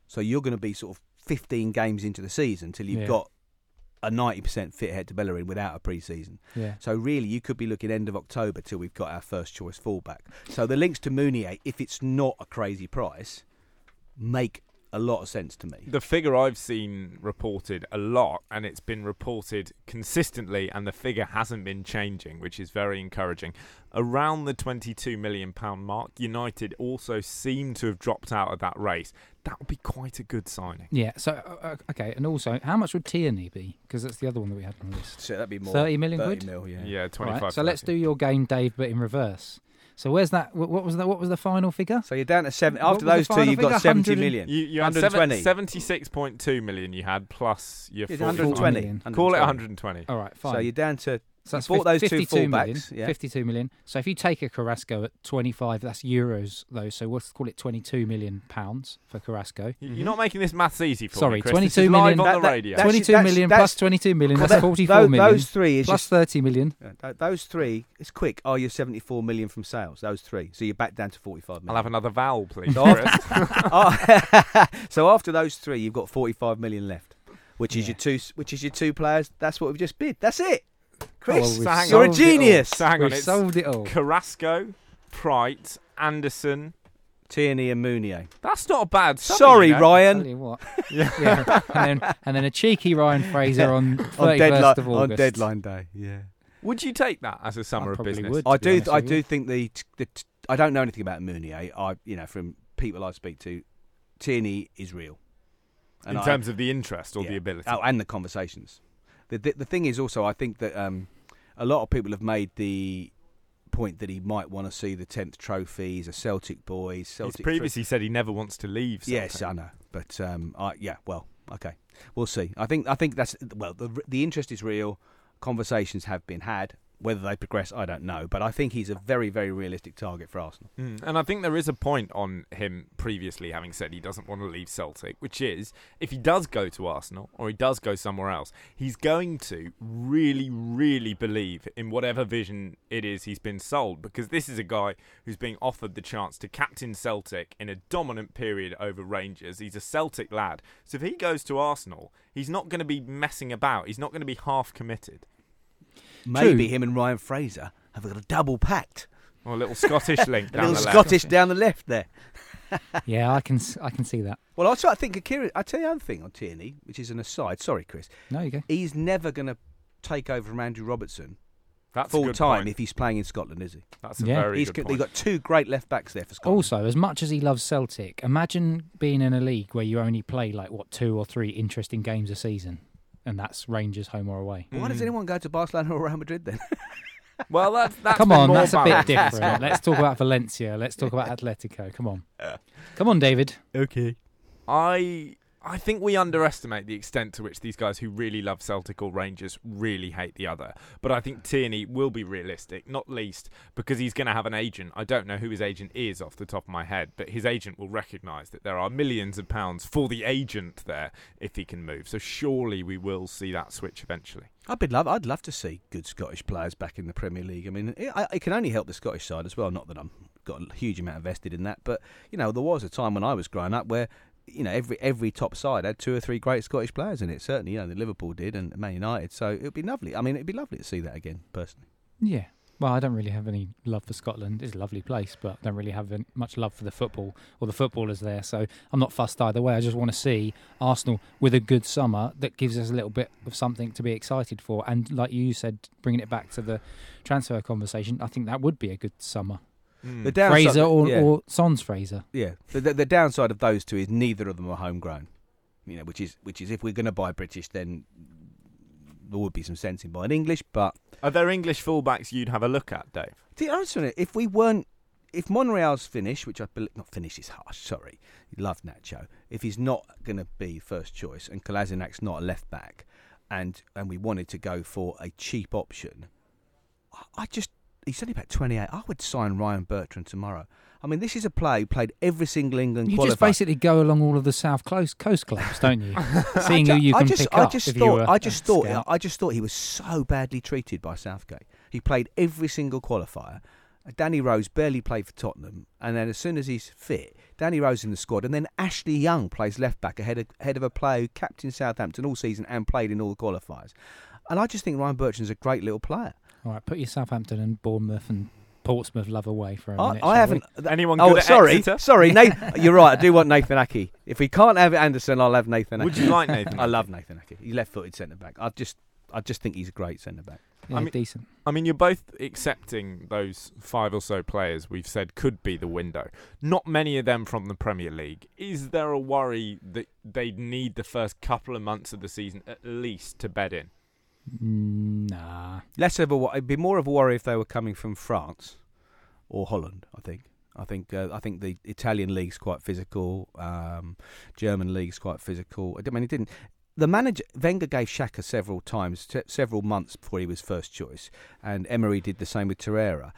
So you're going to be sort of 15 games into the season till you've Yeah. got a 90% fit head to Bellerin without a pre-season. Yeah. So really, you could be looking end of October till we've got our first choice fullback. So the links to Meunier, if it's not a crazy price, make a lot of sense to me. The figure I've seen reported a lot, and it's been reported consistently, and the figure hasn't been changing, which is very encouraging. Around the £22 million mark, United also seem to have dropped out of that race. That would be quite a good signing. Yeah. So uh, uh, okay, and also, how much would Tierney be? Because that's the other one that we had on the list. So that'd be more 30 million 30 quid? mil, yeah. Yeah, 25 right, so let's do your game, Dave, but in reverse. So where's that? What what was that? What was the final figure? So you're down to seven. After those two, final you've got figure? 70 100 million. You, you had seven, 120. 76.2 million you had, plus your It's 120. million. Call it 120. 120. All right, fine. So you're down to So that's you bought those two 52 million, fullbacks, yeah. 52 million. So if you take a Carrasco at 25, that's euros though. So we'll call it 22 million pounds for Carrasco. You- You're not making this maths easy for Sorry, me, Chris. 22 this is live million. on That- the that- radio. that's- 22 that's- million that's- plus 22 million. Well, That's that- 44 those, million. Those three is plus just 30 million. Yeah, those three. It's quick. Oh, Are you 74 million from sales? Those three. So you're back down to 45 million. I'll have another vowel, please. So Chris. [LAUGHS] [LAUGHS] Oh, [LAUGHS] so after those three, you've got 45 million left, which is Yeah. your two. Which is your two players. That's what we've just bid. That's it. Oh, Chris, well, we've so hang you're a solved it genius. So hang We've it's solved it all. Carrasco, Praet, Andersen. Tierney and Meunier. That's not a bad sum, Sorry, you know. Tell Ryan. you what. [LAUGHS] Yeah. Yeah. and, then, and then a cheeky Ryan Fraser on 31st [LAUGHS] On deadline, of on deadline day. Yeah. Would you take that as a summer I of business? would. I do. honest I with you. do think the, the. I don't know anything about Meunier. I, you know, from people I speak to, Tierney is real. In I- terms of the interest or Yeah. the ability. Oh, and the conversations. The, the the thing is also, I think that um, a lot of people have made the point that he might want to see the tenth trophy. He's a Celtic boy. He's He's Celtic. previously said he never wants to leave. yes, I know, but um, I, yeah, well, okay, we'll see. I think I think that's well, the the interest is real. Conversations have been had. Whether they progress, I don't know. But I think he's a very, very realistic target for Arsenal. Mm, And I think there is a point on him previously having said he doesn't want to leave Celtic, which is if he does go to Arsenal or he does go somewhere else, he's going to really, really believe in whatever vision it is he's been sold. Because this is a guy who's being offered the chance to captain Celtic in a dominant period over Rangers. He's a Celtic lad. So if he goes to Arsenal, he's not going to be messing about, he's not going to be half committed. Maybe True. him and Ryan Fraser have got a double pact. Or a little Scottish link [LAUGHS] A little the left. Scottish down the left there. [LAUGHS] Yeah, I can s- I can see that. Well, I try to think of Kieran. I tell you another thing on Tierney, which is an aside. Sorry, Chris. No, you go. He's never going to take over from Andrew Robertson That's a full good time point. if he's playing in Scotland, is he? That's a Yeah. very He's good they've point. got two great left backs there for Scotland. Also, as much as he loves Celtic, imagine being in a league where you only play like what two or three interesting games a season, and that's Rangers home or away. why does Mm. anyone go to Barcelona or Real Madrid then? [LAUGHS] Well, that's, that's Come on, more that's a bit different. Let's talk about [LAUGHS] Valencia. Let's talk about Atletico. Come on, come on, David. okay. I I think we underestimate the extent to which these guys who really love Celtic or Rangers really hate the other. But I think Tierney will be realistic, not least because he's going to have an agent. I don't know who his agent is off the top of my head, but his agent will recognise that there are millions of pounds for the agent there if he can move. So surely we will see that switch eventually. I'd be love. I'd love to see good Scottish players back in the Premier League. I mean, it, I- it can only help the Scottish side as well. Not that I'm got a huge amount invested in that, but you know, there was a time when I was growing up where you know every every top side had two or three great Scottish players in it. Certainly, you know, the Liverpool did and Man United. So it'd be lovely. I mean, it'd be lovely to see that again, personally. Yeah. Well, I don't really have any love for Scotland. It's a lovely place, but I don't really have much love for the football or the footballers there. So I'm not fussed either way. I just want to see Arsenal with a good summer that gives us a little bit of something to be excited for. And like you said, bringing it back to the transfer conversation, I think that would be a good summer. Hmm. The downside, Fraser or, yeah, or Sons Fraser. yeah. The, the, the downside of those two is neither of them are homegrown. You know, which is which is if we're going to buy British, then there would be some sense in buying English, but Are there English fullbacks you'd have a look at, Dave? The answer is, if we weren't, if Monreal's finished, which I believe, not finish is harsh, sorry, he loved Nacho. If he's not going to be first choice and Kolasinac's not a left back, and and we wanted to go for a cheap option, I, I just he's only about twenty eight. I would sign Ryan Bertrand tomorrow. I mean, this is a player who played every single England You qualifier. just basically go along all of the South Coast, coast clubs, don't you? [LAUGHS] Seeing I who you I can just, pick I up just if thought, you were I just thought. I just thought he was so badly treated by Southgate. He played every single qualifier. Danny Rose barely played for Tottenham, and then as soon as he's fit, Danny Rose in the squad, and then Ashley Young plays left back ahead of, ahead of a player who captained Southampton all season and played in all the qualifiers. And I just think Ryan Bertrand's a great little player. All right, put your Southampton and Bournemouth and Portsmouth love away for a I, minute. I shall haven't. Anyone Oh, at sorry, Exeter? sorry, Nathan, [LAUGHS] you're right. I do want Nathan Aké. If we can't have Andersen, I'll have Nathan. Would you like Nathan? [LAUGHS] I love Nathan Aké. He's left-footed centre back. I just, I just think he's a great centre back. Yeah, I mean- decent. I mean, you're both accepting those five or so players we've said could be the window. Not many of them from the Premier League. Is there a worry that they'd need the first couple of months of the season at least to bed in? Mm, Nah. Less of a, it'd be more of a worry if they were coming from France or Holland. I think. I think. Uh, I think the Italian league's quite physical. Um, German league's quite physical. I mean, it didn't. The manager Wenger gave Xhaka several times, se- several months before he was first choice, and Emery did the same with Torreira.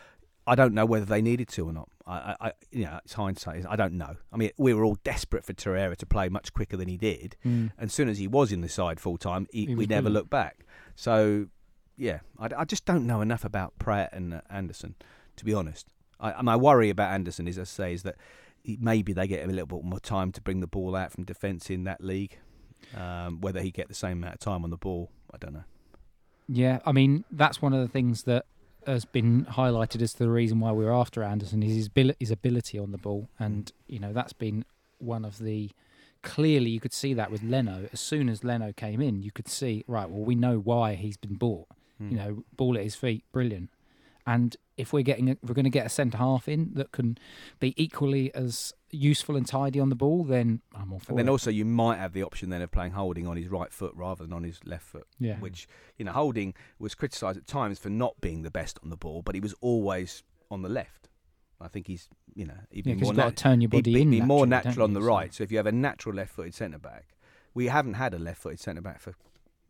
I don't know whether they needed to or not. I, I, you know, it's hindsight. I don't know. I mean, we were all desperate for Torreira to play much quicker than he did. Mm. And as soon as he was in the side full time, we never looked back. So, yeah, I, I just don't know enough about Praet and uh, Andersen, to be honest. I, my worry about Andersen is, as I say, is that he, maybe they get him a little bit more time to bring the ball out from defence in that league. Um, whether he get the same amount of time on the ball, I don't know. Yeah, I mean that's one of the things that has been highlighted as to the reason why we're after Andersen is his, his ability on the ball, and you know that's been one of the clearly you could see that with Leno. As soon as Leno came in, you could see right. Well, we know why he's been bought. Hmm. You know, ball at his feet, brilliant. And if we're getting, a, we're going to get a centre half in that can be equally as useful and tidy on the ball, then I'm all for And then it. also you might have the option then of playing Holding on his right foot rather than on his left foot. yeah, which you know Holding was criticised at times for not being the best on the ball, but he was always on the left. I think he's you know he'd be yeah, because more nat- turn your he'd be, be more naturally, natural on the right. So if you have a natural left-footed centre back, we haven't had a left-footed centre back for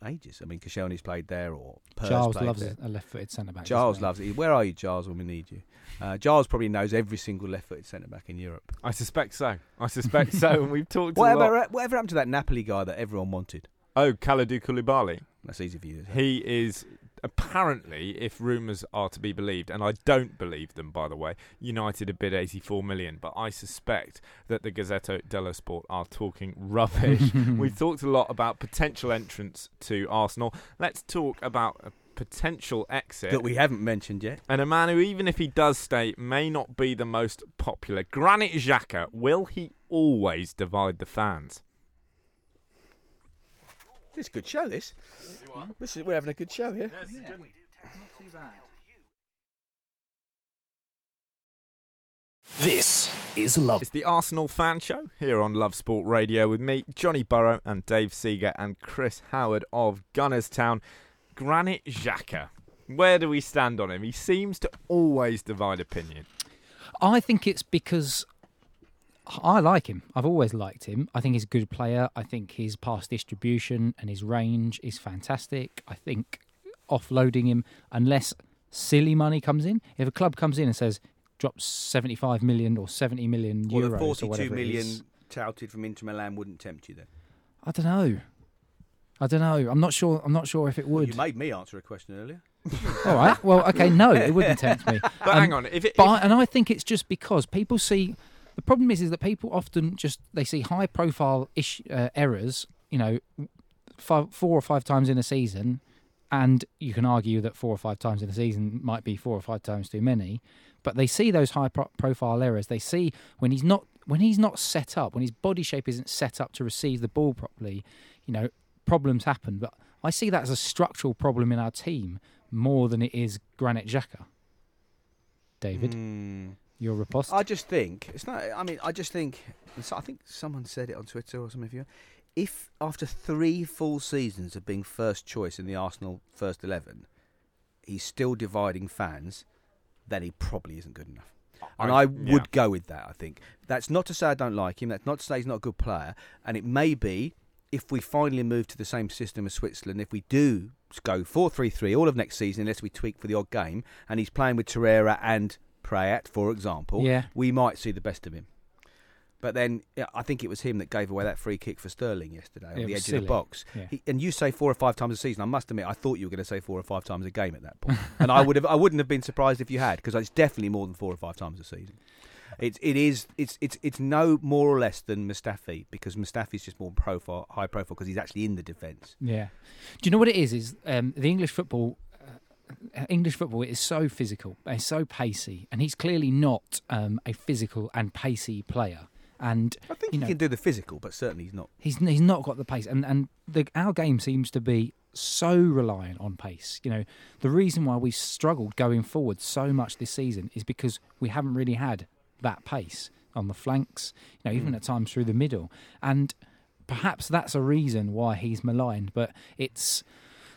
ages. I mean, Koscielny's played there, or Pers Giles loves there. a left-footed centre back. Giles loves it. Where are you, Giles, when we need you? Uh, Giles probably knows every single left-footed centre back in Europe. I suspect so. I suspect so. And we've talked a Whatever, lot. whatever happened to that Napoli guy that everyone wanted? Oh, Kalidou Koulibaly. That's easy for you. He is apparently, if rumours are to be believed, and I don't believe them, by the way, United have bid 84 million, but I suspect that the Gazzetta dello Sport are talking rubbish. [LAUGHS] We've talked a lot about potential entrance to Arsenal. Let's talk about a potential exit. that we haven't mentioned yet. and a man who, even if he does stay, may not be the most popular. Granit Xhaka, will he always divide the fans? This is a good show. This. This is we're having a good show here. This is Love. It's the Arsenal fan show here on Love Sport Radio with me, Johnny Burrow, and Dave Seager and Chris Howard of Gunners Town. Granit Xhaka. Where do we stand on him? He seems to always divide opinion. I think it's because I like him. I've always liked him. I think he's a good player. I think his pass distribution and his range is fantastic. I think offloading him, unless silly money comes in, if a club comes in and says drops 75 million or 70 million Well, euros the or whatever it million is, touted from Inter Milan wouldn't tempt you then. I don't know. I don't know. I'm not sure. I'm not sure if it Well, would. you made me answer a question earlier. [LAUGHS] All right. Well, okay. No, it wouldn't tempt me. [LAUGHS] But Um, hang on, if it, But if- I, and I think it's just because people see the problem is is that people often just they see high profile ish, uh, errors, you know, five, four or five times in a season, and you can argue that four or five times in a season might be four or five times too many. But they see those high pro- profile errors. They see when he's not when he's not set up, when his body shape isn't set up to receive the ball properly, you know, problems happen. But I see that as a structural problem in our team more than it is Granit Xhaka. David, Hmm. Your riposte. I just think it's not. I mean, I just think. so I think someone said it on Twitter or some of you. If after three full seasons of being first choice in the Arsenal first eleven, he's still dividing fans, then he probably isn't good enough. And I, yeah. would go with that. I think that's not to say I don't like him. That's not to say he's not a good player. And it may be if we finally move to the same system as Switzerland, if we do go 4 3 3 all of next season, unless we tweak for the odd game, and he's playing with Torreira and Praet, for example, Yeah. we might see the best of him. But then yeah, I think it was him that gave away that free kick for Sterling yesterday on It the edge of the box. Yeah. He, and you say four or five times a season. I must admit, I thought you were going to say four or five times a game at that point, [LAUGHS] and I would have, I wouldn't have been surprised if you had, because it's definitely more than four or five times a season. It's, it is, it's, it's, it's no more or less than Mustafi because Mustafi's just more profile, high profile because he's actually in the defence. Yeah. Do you know what it is? Is um, the English football. English football is so physical, it's so pacey, and he's clearly not um, a physical and pacey player. And I think you he know, can do the physical, but certainly he's not. he's he's not got the pace, and and the, our game seems to be so reliant on pace. You know, the reason why we've struggled going forward so much this season is because we haven't really had that pace on the flanks. You know, even at times through the middle, and perhaps that's a reason why he's maligned. But it's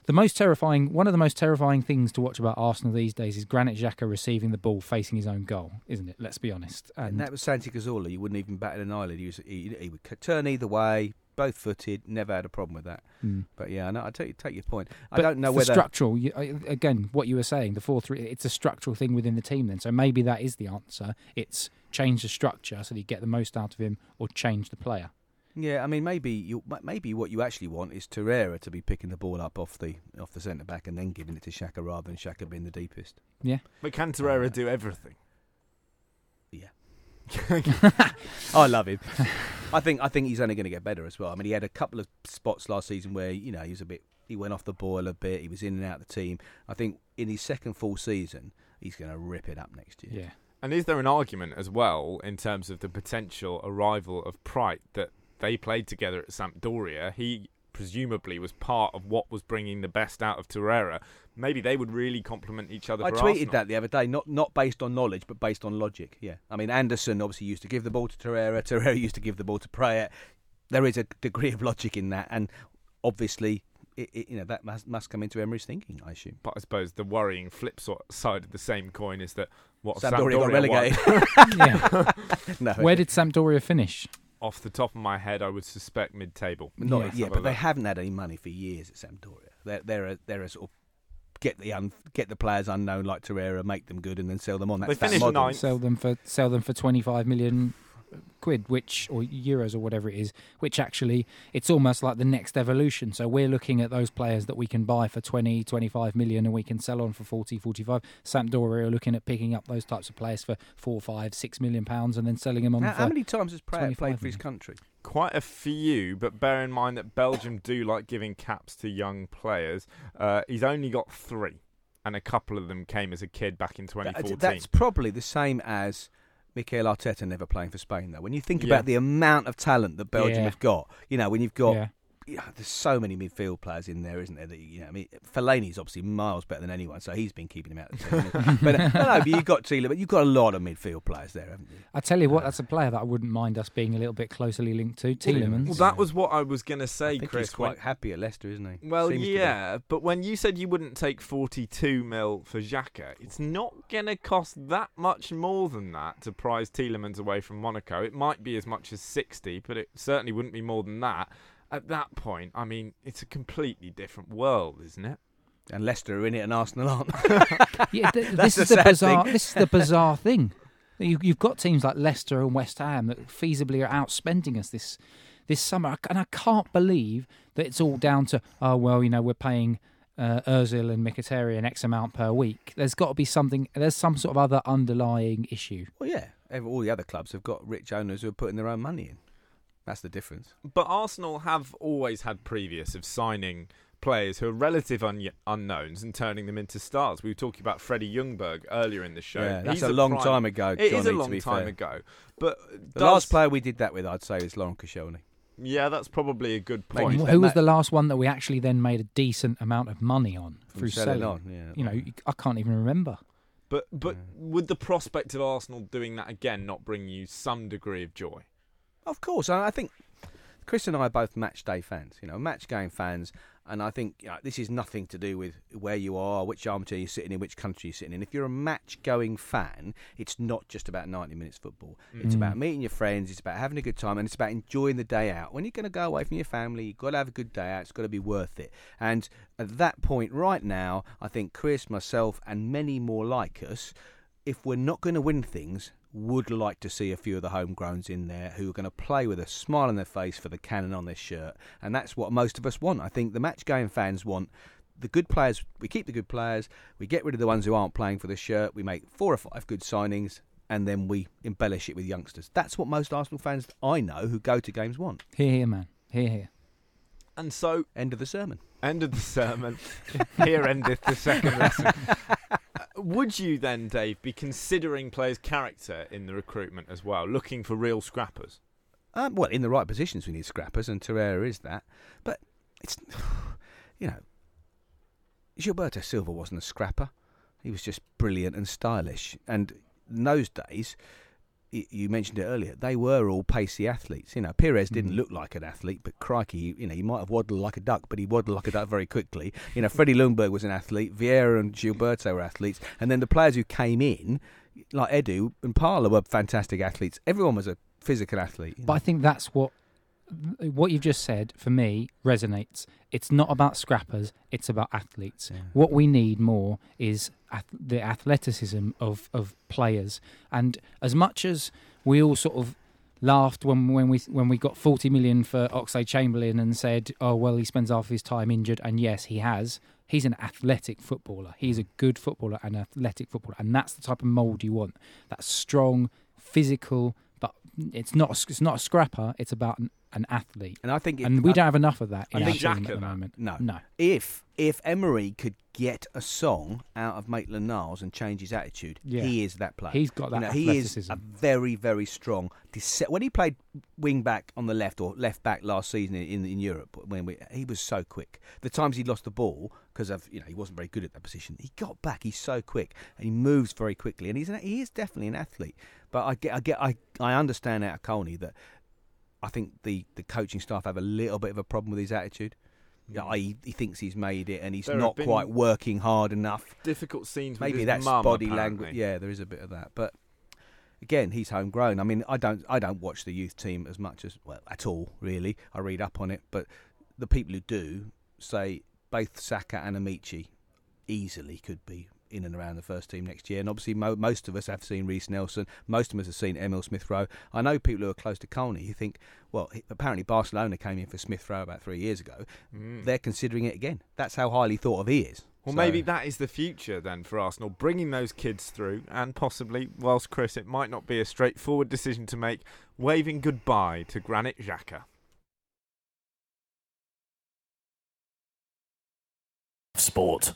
the most terrifying. One of the most terrifying things to watch about Arsenal these days is Granit Xhaka receiving the ball facing his own goal, isn't it? Let's be honest. And that was Santi Cazorla. You wouldn't even bat an eyelid. He was he, he would turn either way, both footed. Never had a problem with that. Mm. But yeah, no, I take take your point. I But don't know the whether structural. You, again, what you were saying, the four three. It's a structural thing within the team. Then, so maybe that is the answer. It's change the structure so that you get the most out of him, or change the player. Yeah, I mean maybe you maybe what you actually want is Torreira to be picking the ball up off the off the centre back and then giving it to Xhaka rather than Xhaka being the deepest. Yeah, but can Torreira do everything? Yeah. [LAUGHS] I love him. I think I think he's only going to get better as well. I mean, he had a couple of spots last season where you know he was a bit he went off the boil a bit. He was in and out of the team. I think in his second full season, he's going to rip it up next year. yeah. And is there an argument as well in terms of the potential arrival of Praet that they played together at Sampdoria? He presumably was part of what was bringing the best out of Torreira. Maybe they would really complement each other. I for tweeted Arsenal. that the other day, not not based on knowledge, but based on logic. Yeah, I mean Andersen obviously used to give the ball to Torreira. [LAUGHS] Torreira used to give the ball to Praet. There is a degree of logic in that, and obviously, it, it, you know that must, must come into Emery's thinking. I assume. But I suppose the worrying flip side of the same coin is that what if Sampdoria got won? relegated. [LAUGHS] [LAUGHS] no, Where did Sampdoria finish? Off the top of my head, I would suspect mid-table. Not, Yeah. yeah, Let's have a but they look. haven't had any money for years at Sampdoria. They're they're a, they're a sort of get the un, get the players unknown like Torreira, make them good, and then sell them on. That's They that finished model. ninth. Sell them for sell them for twenty five million quid, which or euros or whatever it is, which actually it's almost like the next evolution. So we're looking at those players that we can buy for 20, 25 million and we can sell on for 40, 45. Sampdoria are looking at picking up those types of players for four, five, six million pounds and then selling them on How, for how many times has Praet 25 played for his country? Quite a few, but bear in mind that Belgium do like giving caps to young players. Uh, he's only got three, and a couple of them came as a kid back in 2014. That's probably the same as Mikel Arteta never playing for Spain, though. When you think Yeah. about the amount of talent that Belgium Yeah. have got, you know, when you've got yeah. Yeah, there's so many midfield players in there, isn't there? That you know, I mean, Fellaini's obviously miles better than anyone, so he's been keeping him out. Of the team. but uh, [LAUGHS] no, no, but you've got Tielemans, but you've got a lot of midfield players there, haven't you? I tell you what, that's a player that I wouldn't mind us being a little bit closely linked to. Tielemans. well, that was what I was going to I say, think Chris. he's quite when- happy at Leicester, isn't he? Well, Seems yeah, but when you said you wouldn't take 42 mil for Xhaka, it's not going to cost that much more than that to prize Tielemans away from Monaco. It might be as much as 60, but it certainly wouldn't be more than that. At that point, I mean, it's a completely different world, isn't it? And Leicester are in it, and Arsenal aren't. [LAUGHS] Yeah, th- this is the bizarre. thing. This [LAUGHS] is the bizarre thing. You, you've got teams like Leicester and West Ham that feasibly are outspending us this this summer, and I can't believe that it's all down to oh well, you know, we're paying uh, Özil and Mkhitaryan X amount per week. There's got to be something. There's some sort of other underlying issue. well, yeah, all the other clubs have got rich owners who are putting their own money in. That's the difference. But Arsenal have always had previous of signing players who are relative un- unknowns and turning them into stars. We were talking about Freddie Ljungberg earlier in the show. Yeah, that's He's a long prime- time ago, It is Johnny, a long time fair. ago. But The does- last player we did that with, I'd say, is Laurent Koscielny. Yeah, that's probably a good point. Well, Who was Matt- the last one that we actually then made a decent amount of money on through selling selling? on, yeah. You know, I can't even remember. But but would the prospect of Arsenal doing that again not bring you some degree of joy? Of course, and I think Chris and I are both match day fans. You know, match game fans, and I think you know, this is nothing to do with where you are, which armchair you're sitting in, which country you're sitting in. If you're a match going fan, it's not just about 90 minutes football. It's Mm. about meeting your friends. It's about having a good time, and it's about enjoying the day out. When you're going to go away from your family, you've got to have a good day out. It's got to be worth it. And at that point, right now, I think Chris, myself, and many more like us, if we're not going to win things, would like to see a few of the homegrowns in there who are going to play with a smile on their face for the cannon on their shirt. And that's what most of us want. I think the match game fans want the good players. We keep the good players. We get rid of the ones who aren't playing for the shirt. We make four or five good signings. And then we embellish it with youngsters. That's what most Arsenal fans I know who go to games want. Here, here, man. Here, here. And so, End of the sermon. end of the sermon. [LAUGHS] Here endeth the second lesson. [LAUGHS] Would you then, Dave, be considering players' character in the recruitment as well, looking for real scrappers? Um, well, in the right positions, we need scrappers, and Torreira is that. But it's, [SIGHS] you know, Gilberto Silva wasn't a scrapper. He was just brilliant and stylish. And in those days, you mentioned it earlier, they were all pacey athletes. You know, Pires didn't Mm. look like an athlete, but crikey, you know, he might have waddled like a duck, but he waddled like a duck very quickly. You know, Freddie Ljungberg was an athlete, Vieira and Gilberto were athletes, and then the players who came in, like Edu and Parlour, were fantastic athletes. Everyone was a physical athlete. But I think that's what what you've just said for me resonates. It's not about scrappers; it's about athletes. Yeah. What we need more is the athleticism of of players. And as much as we all sort of laughed when when we when we got 40 million for Oxlade Chamberlain and said, "Oh well, he spends half his time injured," and yes, he has. He's an athletic footballer. He's a good footballer, an athletic footballer, and that's the type of mould you want. That's strong, physical, but it's not a, it's not a scrapper. It's about an, an athlete, And I think, it, and we I- don't have enough of that I in our team at the moment. No. no. if if Emery could get a song out of Maitland Niles and change his attitude, Yeah. he is that player. He's got You that know, he is a very very strong. When he played wing back on the left or left back last season in in Europe, when we, he was so quick. The times he lost the ball because of you know he wasn't very good at that position, he got back. He's so quick and he moves very quickly, and he's an, he is definitely an athlete. But I get I get I I understand out of Colney that I think the, the coaching staff have a little bit of a problem with his attitude. Yeah, mm. he, he thinks he's made it and he's There not quite working hard enough. Difficult scenes Maybe that's mum, body apparently. language. Yeah, there is a bit of that. But again, he's homegrown. I mean, I don't I don't watch the youth team as much as well at all. Really, I read up on it, but the people who do say both Saka and Amaechi easily could be in and around the first team next year. And obviously, mo- most of us have seen Reiss Nelson. Most of us have seen Emile Smith Rowe. I know people who are close to Colney who think, well, he- apparently Barcelona came in for Smith Rowe about three years ago. Mm. They're considering it again. That's how highly thought of he is. Well, So- maybe that is the future then for Arsenal, bringing those kids through, and possibly, whilst Chris, it might not be a straightforward decision to make, waving goodbye to Granit Xhaka. Sport.